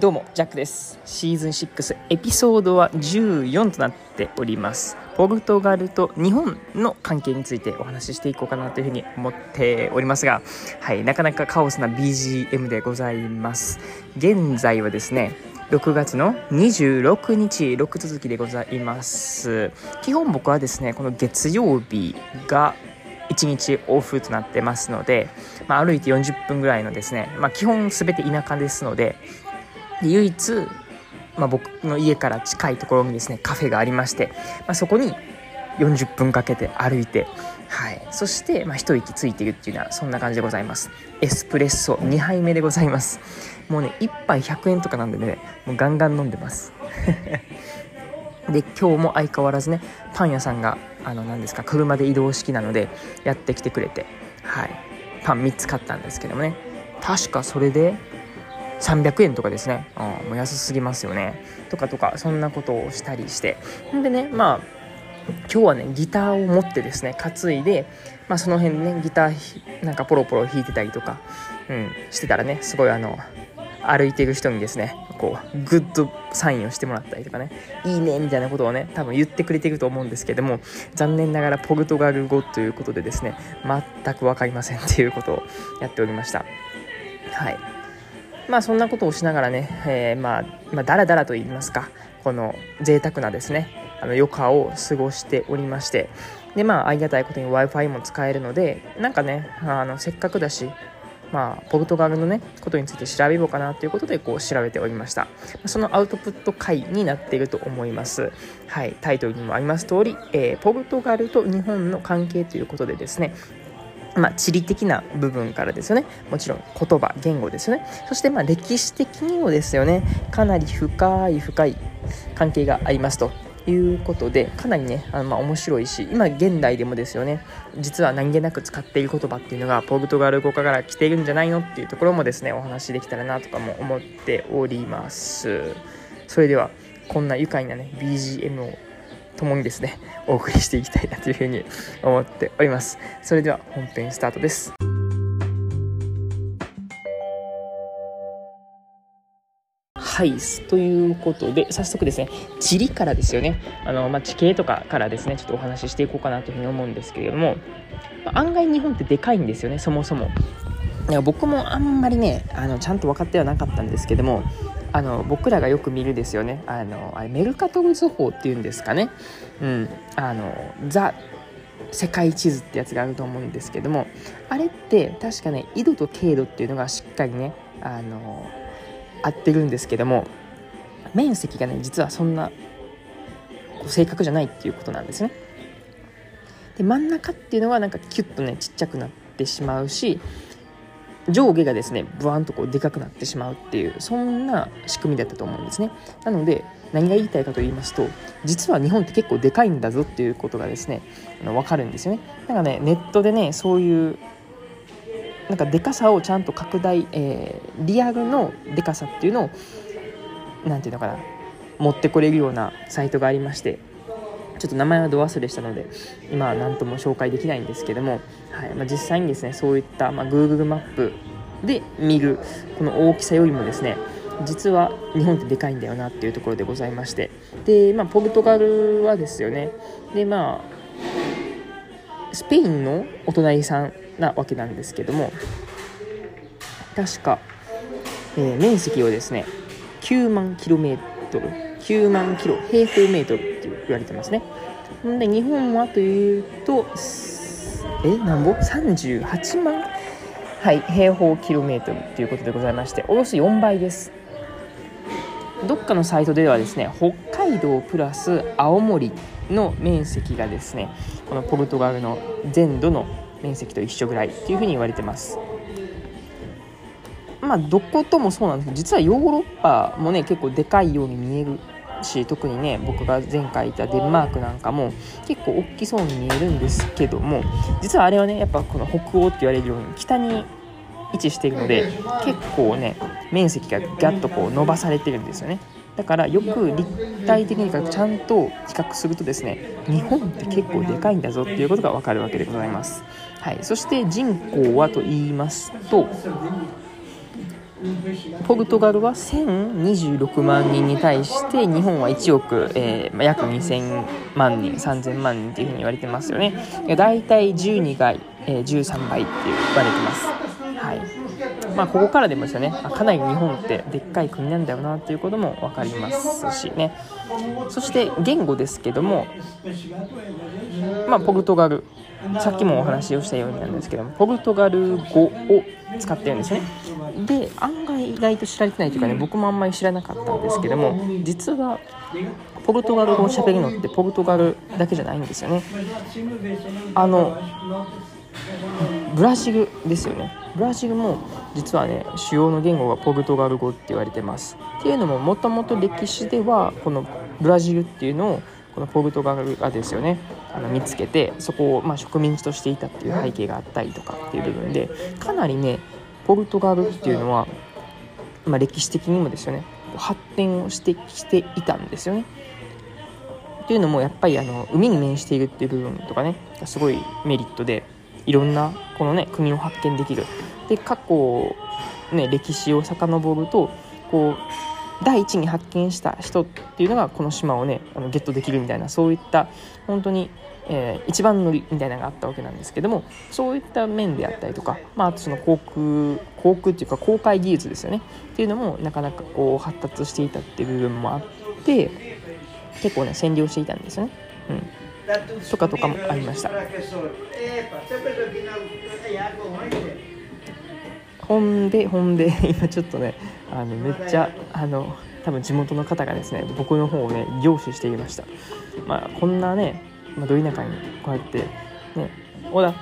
どうもジャックです。シーズン6エピソードは14となっております。ポルトガルと日本の関係についてお話ししていこうかなというふうに思っておりますがはいなかなかカオスな BGM でございます。現在はですね6月の26日6続きでございます。基本僕はですねこの月曜日が1日オフとなってますので、まあ、歩いて40分ぐらいのですね、まあ、基本全て田舎ですのでで唯一、まあ、僕の家から近いところにですねカフェがありまして、まあ、そこに40分かけて歩いて、はい、そして、まあ、一息ついているっていうのはそんな感じでございます。エスプレッソ2杯目でございます。もうね1杯100円とかなんでねもうガンガン飲んでます。で今日も相変わらずねパン屋さんがあの何ですか車で移動式なのでやってきてくれてはい。パン3つ買ったんですけどもね。確かそれで300円とかですね。あもう安すぎますよね。とかとかそんなことをしたりして。んでねまあ今日はねギターを持ってですね担いで、まあ、その辺でねギターなんかポロポロ弾いてたりとか、うん、してたらねすごいあの歩いてる人にですねこうグッドサインをしてもらったりとかねいいねみたいなことをね多分言ってくれてると思うんですけども残念ながらポルトガル語ということでですね全く分かりませんっていうことをやっておりました。はい。まあそんなことをしながらね、えー、まあ、まあ、だらだらと言いますかこの贅沢なですねあの余暇を過ごしておりましてでまあありがたいことに w i f i も使えるのでなんかねあのせっかくだしまあ、ポルトガルのねことについて調べようかなということでこう調べておりました。そのアウトプット回になっていると思います。はいタイトルにもあります通り、えー、ポルトガルと日本の関係ということでですねまあ、地理的な部分からですよね。もちろん言葉言語ですよね。そしてまあ歴史的にもですよね。かなり深い深い関係がありますということでかなりねあのま面白いし今現代でもですよね。実は何気なく使っている言葉っていうのがポルトガル語から来ているんじゃないのっていうところもですねお話できたらなとかも思っております。それではこんな愉快なね BGM を共にですねお送りしていきたいなというふうに思っております。それでは本編スタートです。はい、ということで、早速ですね、地理からですよね、あのまあ、地形とかからですね、ちょっとお話ししていこうかなというふうに思うんですけれども、まあ、案外日本ってでかいんですよね、そもそも。僕もあんまりねあのちゃんと分かってはなかったんですけどもあの僕らがよく見るですよね。あのあれメルカトル図法っていうんですかね、うん、あのザ世界地図ってやつがあると思うんですけどもあれって確かね緯度と経度っていうのがしっかりねあの合ってるんですけども面積がね実はそんな正確じゃないっていうことなんですね。で真ん中っていうのはなんかキュッとねちっちゃくなってしまうし上下がですねブワンとこうでかくなってしまうっていうそんな仕組みだったと思うんですね。なので何が言いたいかと言いますと実は日本って結構でかいんだぞっていうことがですねあの分かるんですよね。なんかねネットでねそういうなんかでかさをちゃんと拡大、えー、リアルのでかさっていうのを何て言うのかな持ってこれるようなサイトがありましてちょっと名前はど忘れしたので今は何とも紹介できないんですけども、はいまあ、実際にですねそういった、まあ、Google マップで見るこの大きさよりもですね実は日本ってでかいんだよなっていうところでございましてで、まあ、ポルトガルはですよねでまあスペインのお隣さんなわけなんですけども確か、えー、面積をですね9万キロメートル9万キロ平方メートルって言われてますね。で日本はというとえなんぼ？38万？はい平方キロメートルということでございましておよそ4倍です。どっかのサイトではですね北海道プラス青森の面積がですねこのポルトガルの全土の面積と一緒ぐらいっていうふうに言われてます。まあどこともそうなんですけど実はヨーロッパもね結構でかいように見えるし特にね僕が前回いたデンマークなんかも結構大きそうに見えるんですけども実はあれはねやっぱこの北欧って言われるように北に位置しているので結構ね面積がガッとこう伸ばされてるんですよね。だからよく立体的にちゃんと比較するとですね日本って結構でかいんだぞっていうことがわかるわけでございます、はい、そして人口はと言いますとポルトガルは1026万人に対して日本は1億、えー、約2000万人3000万人っていうふうに言われてますよね。大体12が、えー、13倍って言われてます。はい。まあ、ここからでもですよね。かなり日本ってでっかい国なんだよなということも分かりますしね。そして言語ですけども、まあ、ポルトガルさっきもお話をしたようになんですけどもポルトガル語を使ってるんですね。で案外意外と知られてないというかね僕もあんまり知らなかったんですけども実はポルトガル語を喋るのってポルトガルだけじゃないんですよね。あのブラジルですよね。ブラジルも実はね主要の言語がポルトガル語って言われてます。っていうのももともと歴史ではこのブラジルっていうのをこのポルトガルがですよねあの見つけてそこをま植民地としていたっていう背景があったりとかっていう部分でかなりねポルトガルっていうのは、まあ、歴史的にもですよね発展をしてきていたんですよね。っていうのもやっぱりあの海に面しているっていう部分とかねすごいメリットでいろんなこのね国を発見できるで過去ね歴史を遡るとこう第一に発見した人っていうのがこの島をねあのゲットできるみたいなそういった本当に、えー、一番乗りみたいなのがあったわけなんですけどもそういった面であったりとか、まあ、あとその航空航空っていうか航海技術ですよね。っていうのもなかなかこう発達していたっていう部分もあって結構ね占領していたんですよね。うん。とかとかもありました。ほんでほんで今ちょっとねあのめっちゃあの多分地元の方がですね僕の方をね凝視していました。まあこんなね、まあ、ど田舎にこうやってね「おだ! 」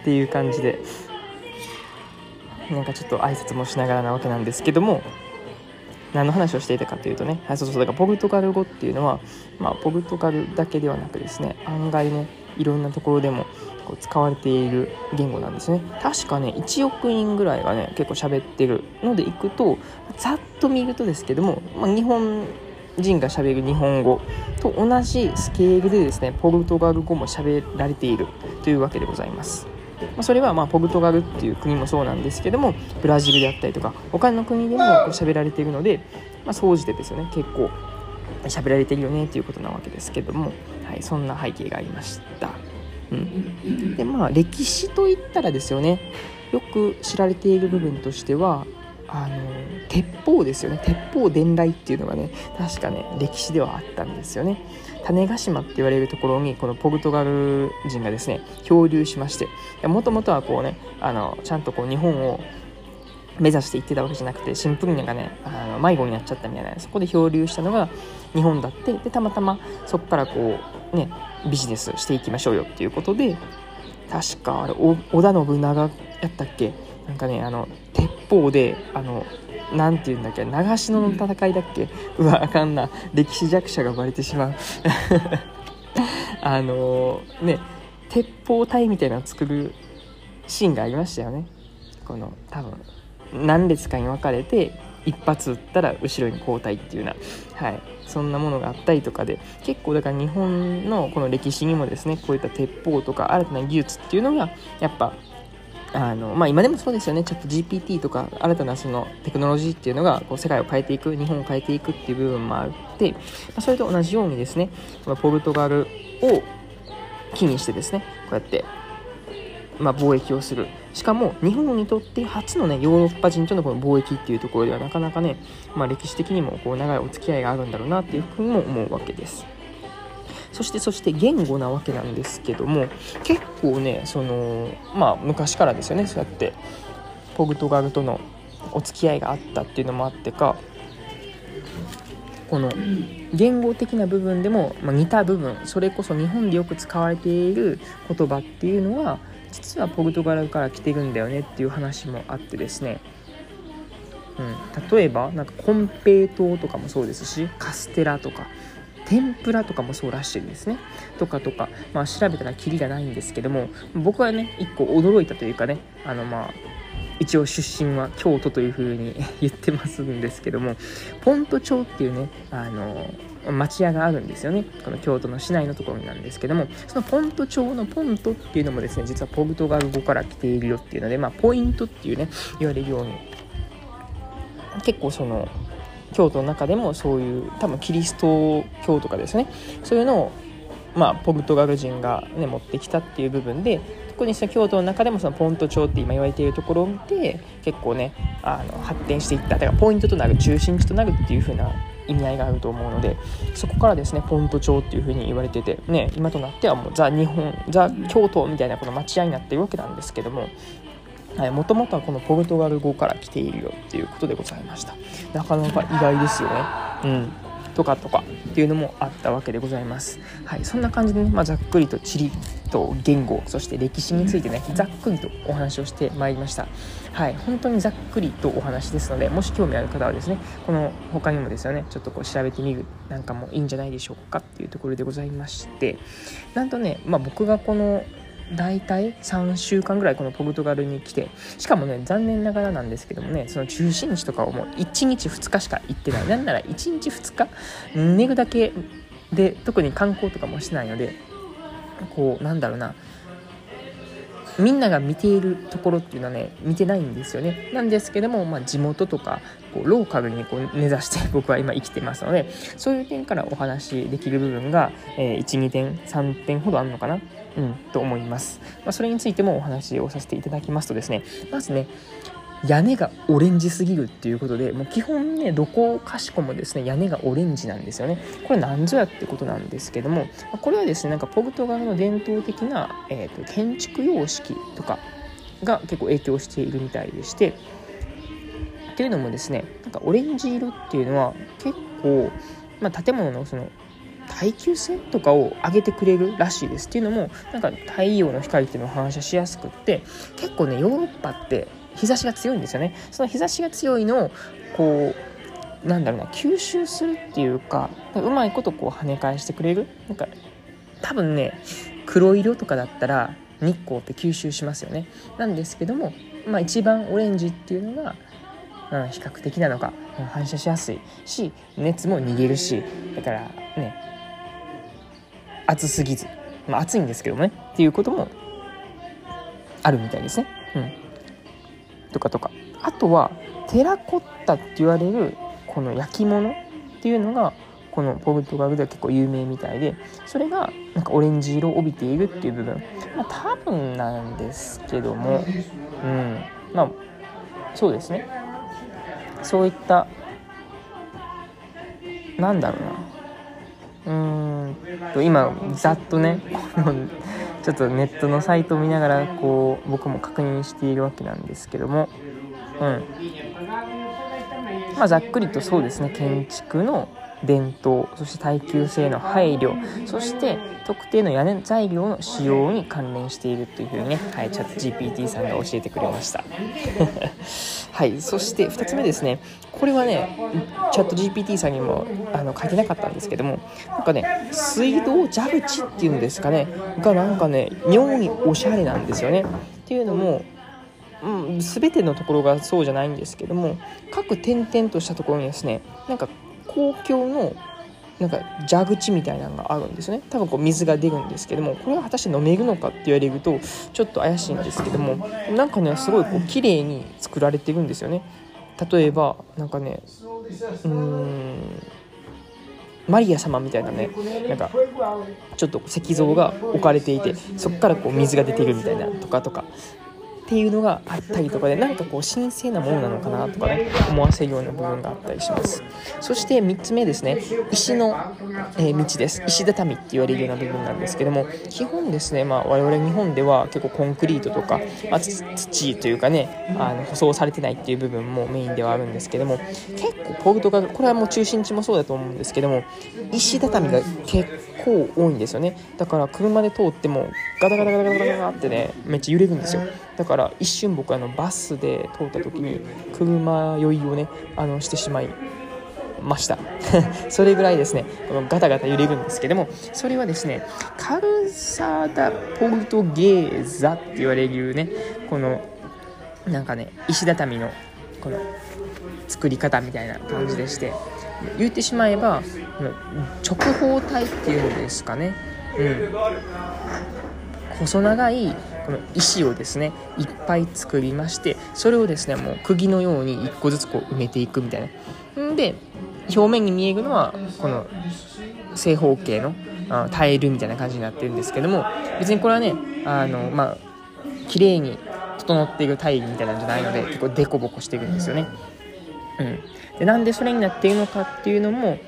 っていう感じでなんかちょっと挨拶もしながらなわけなんですけども何の話をしていたかというとね、はい、そうそうだからポルトガル語っていうのは、まあ、ポルトガルだけではなくですね案外ねいろんなところでもこう使われている言語なんですね確かね1億人ぐらいがね結構喋ってるのでいくとざっと見るとですけども、まあ、日本人がしゃべる日本語と同じスケールでですねポルトガル語も喋られているというわけでございます。まそれはまポルトガルっていう国もそうなんですけどもブラジルであったりとか他の国でも喋られているので、まあ、総じてですよね結構喋られてるよねっていうことなわけですけども、はい、そんな背景がありました。うん、でまあ歴史といったらですよねよく知られている部分としてはあの鉄砲ですよね。鉄砲伝来っていうのがね確かね歴史ではあったんですよね。種子島って言われるところにこのポルトガル人がですね漂流しましてもともとはこうねあのちゃんとこう日本を目指して行ってたわけじゃなくてシンプルになんかねあの迷子になっちゃったみたいなそこで漂流したのが日本だってでたまたまそこからこうねビジネスしていきましょうよっていうことで確かあれ織田信長やったっけ？なんかねあの鉄砲であのなんて言うんだっけ長篠の戦いだっけうわあかんな。歴史弱者がバレてしまう。あのー、ね鉄砲隊みたいなのを作るシーンがありましたよね。この多分何列かに分かれて一発撃ったら後ろに交代っていうような、はい、そんなものがあったりとかで。結構だから日本のこの歴史にもですねこういった鉄砲とか新たな技術っていうのがやっぱあのまあ、今でもそうですよね、チャット GPT とか新たなそのテクノロジーっていうのがこう世界を変えていく、日本を変えていくっていう部分もあって、まあ、それと同じようにですね、ポルトガルを機にしてですね、こうやって、まあ、貿易をする。しかも日本にとって初のね、ヨーロッパ人とのこの貿易っていうところではなかなかね、まあ、歴史的にもこう長いお付き合いがあるんだろうなっていうふうにも思うわけです。そしてそして言語なわけなんですけども結構ねそのまあ昔からですよね。そうやってポルトガルとのお付き合いがあったっていうのもあってかこの言語的な部分でも、まあ、似た部分それこそ日本でよく使われている言葉っていうのは実はポルトガルから来てるんだよねっていう話もあってですね、うん、例えばなんかコンペイトーとかもそうですしカステラとか。天ぷらとかもそうらしいんですね。とかとか、まあ、調べたらキリがないんですけども僕はね一個驚いたというかねあのまあ一応出身は京都という風に 言ってますんですけどもポント町っていうねあの町屋があるんですよねこの京都の市内のところなんですけどもそのポント町のポントっていうのもですね実はポルトガル語から来ているよっていうので、まあ、ポイントっていうね言われるように結構その京都の中でもそういう多分キリスト教とかですね。そういうのをまあ、ポルトガル人が、ね、持ってきたっていう部分で特にその京都の中でもそのポント町って今言われているところを見て結構ねあの発展していっただからポイントとなる中心地となるっていう風な意味合いがあると思うのでそこからですねポント町っていう風に言われててね今となってはもうザ日本ザ京都みたいなこの町屋になってるわけなんですけどももともとはこのポルトガル語から来ているよっていうことでございましたなかなか意外ですよねうんとかとかっていうのもあったわけでございます。はい、そんな感じでね、まあ、ざっくりと地理と言語そして歴史についてねざっくりとお話をしてまいりました。はい、本当にざっくりとお話ですのでもし興味ある方はですねこの他にもですよねちょっとこう調べてみるなんかもいいんじゃないでしょうかっていうところでございましてなんとね、まあ、僕がこの大体3週間ぐらいこのポルトガルに来てしかもね残念ながらなんですけどもねその中心地とかをもう1日2日しか行ってない。なんなら1日2日寝るだけで特に観光とかもしてないのでこうなんだろうな。みんなが見ているところっていうのはね見てないんですよね。なんですけども、まあ、地元とかこうローカルにこう根ざして 僕は今生きてますのでそういう点からお話できる部分が、えー、12点3点ほどあるのかな。うん、と思います。まあ、それについてもお話をさせていただきますとですね、まずね、屋根がオレンジすぎるっていうことで、もう基本ね、どこかしこもですね、屋根がオレンジなんですよね。これ何ぞやってことなんですけども、これはですね、なんかポルトガルの伝統的な、えーと、建築様式とかが結構影響しているみたいでして、っていうのもですね、なんかオレンジ色っていうのは結構、まあ、建物のその耐久性とかを上げてくれるらしいです。っていうのもなんか太陽の光っていうのを反射しやすくって結構ねヨーロッパって日差しが強いんですよね。その日差しが強いのをこうなんだろうな吸収するっていうかうまいことこう跳ね返してくれる。なんか多分ね黒色とかだったら日光って吸収しますよね。なんですけども、まあ、一番オレンジっていうのが、うん、比較的なのか反射しやすいし熱も逃げるしだからね暑すぎず、まあ、暑いんですけどもねっていうこともあるみたいですね。うん、とかとか。あとはテラコッタって言われるこの焼き物っていうのがこのポルトガルでは結構有名みたいでそれがなんかオレンジ色を帯びているっていう部分。まあ多分なんですけどもうん。まあそうですね。そういったなんだろうな。うん。と今ざっとねこの ちょっとネットのサイトを見ながらこう僕も確認しているわけなんですけども。うん。まあざっくりとそうですね。建築の伝統そして耐久性の配慮そして特定の屋根材料の使用に関連しているというふうにね、はい、チャット GPT さんが教えてくれました。はいそして2つ目ですね。これはねチャット GPT さんにもあの書けなかったんですけどもなんかね水道蛇口っていうんですかね。がなんかね妙におしゃれなんですよね。っていうのもうん、全てのところがそうじゃないんですけども各点々としたところにですねなんか公共のなんか蛇口みたいなのがあるんですね。多分こう水が出るんですけどもこれは果たして飲めるのかって言われるとちょっと怪しいんですけどもなんかねすごいこう綺麗に作られてるんですよね。例えばなんかねうーんマリア様みたいなねなんかちょっと石像が置かれていてそこからこう水が出てるみたいなとかとかっていうのがあったりとかでなんかこう神聖なものなのかなとかね思わせるような部分があったりします。そして3つ目ですね石の、え道です。石畳って言われるような部分なんですけども基本ですね、まあ、我々日本では結構コンクリートとか、まあ、土というかねあの舗装されてないっていう部分もメインではあるんですけども結構ポルトガルこれはもう中心地もそうだと思うんですけども石畳が結構多いんですよね。だから車で通ってもガタガタガタガタガタってねめっちゃ揺れるんですよ。だから一瞬僕あのバスで通った時に車酔いをねあのしてしまいました。それぐらいですね。このガタガタ揺れるんですけどもそれはですねカルサダ・ポルトゲーザって言われるねこのなんかね石畳のこの作り方みたいな感じでして言ってしまえば直方体っていうんですかね、うん、細長いこの石をですねいっぱい作りましてそれをですねもう釘のように1個ずつこう埋めていくみたいなんで表面に見えるのはこの正方形のタイルみたいな感じになってるんですけども別にこれはねあのまあ綺麗に整っているタイルみたいなんじゃないので結構デコボコしてるんですよね。うん、でなんでそれになっているのかっていうのも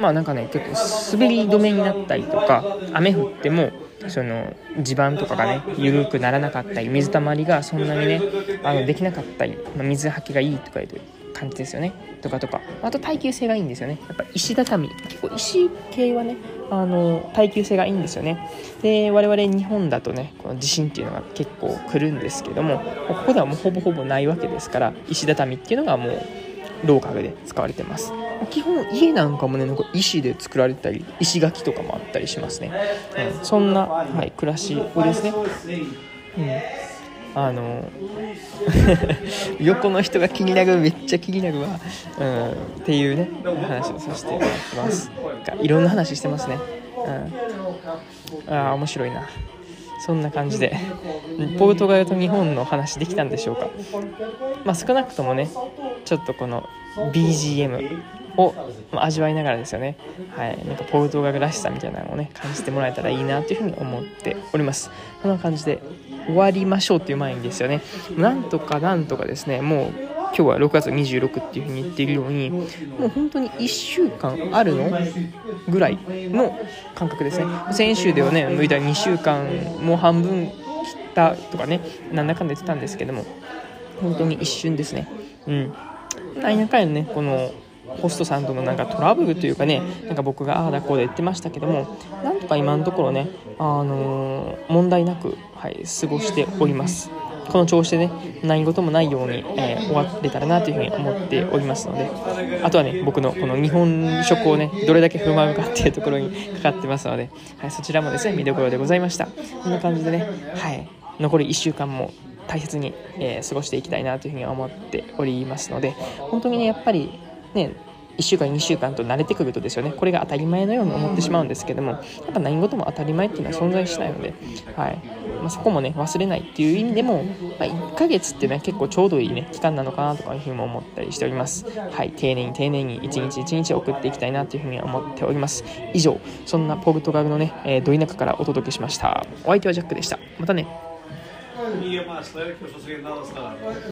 まあなんかね結構滑り止めになったりとか雨降ってもその地盤とかがね緩くならなかったり水たまりがそんなにねあのできなかったり、まあ、水はけがいいとかいう感じですよね。とかとか。あと耐久性がいいんですよね。やっぱ石畳。結構石系はねあの耐久性がいいんですよね。で我々日本だとねこの地震っていうのが結構来るんですけどもここではもうほぼほぼないわけですから石畳っていうのがもうローカルで使われてます。基本家なんかもねなんか石で作られたり石垣とかもあったりしますね、うん、そんな、はい、暮らしをですね、うん。あの 横の人が気になるめっちゃ気になるわ、うん、っていうね話をさせてもらってます。いろんな話してますね、うん、ああ面白いな。そんな感じで。ポルトガルと日本の話できたんでしょうか。まあ少なくともねちょっとこの BGM を味わいながらですよね、はい、なんかポルトガルらしさみたいなのをね感じてもらえたらいいなというふうに思っております。こんな感じで終わりましょうっていう前にですよね。なんとかなんとかですねもう今日は6月26っていうふうに言っているようにもう本当に1週間あるのぐらいの感覚ですね。先週ではね向いた2週間もう半分切ったとかねなんだかんだ言ってたんですけども本当に一瞬ですね。うん。なんやかんやねこのホストさんとのなんかトラブルというかねなんか僕がああだこうだ言ってましたけどもなんとか今のところね、あのー、問題なく、はい、過ごしております。この調子でね何事もないように、えー、終われたらなというふうに思っておりますのであとはね僕のこの日本食をねどれだけ振る舞うかっていうところにかかってますので、はい、そちらもですね見どころでございました。こんな感じでね、はい、残り1週間も大切に、えー、過ごしていきたいなというふうに思っておりますので本当にねやっぱりね1週間2週間と慣れてくるとですよね。これが当たり前のように思ってしまうんですけどもやっぱ何事も当たり前っていうのは存在しないので、はい。まあ、そこもね忘れないっていう意味でも、まあ、1ヶ月っていうのは結構ちょうどいいね期間なのかなとかいうふうにも思ったりしております。はい。丁寧に丁寧に一日一日送っていきたいなというふうに思っております。以上そんなポルトガルのね、えー、ど田舎からお届けしました。お相手はジャックでした。またね。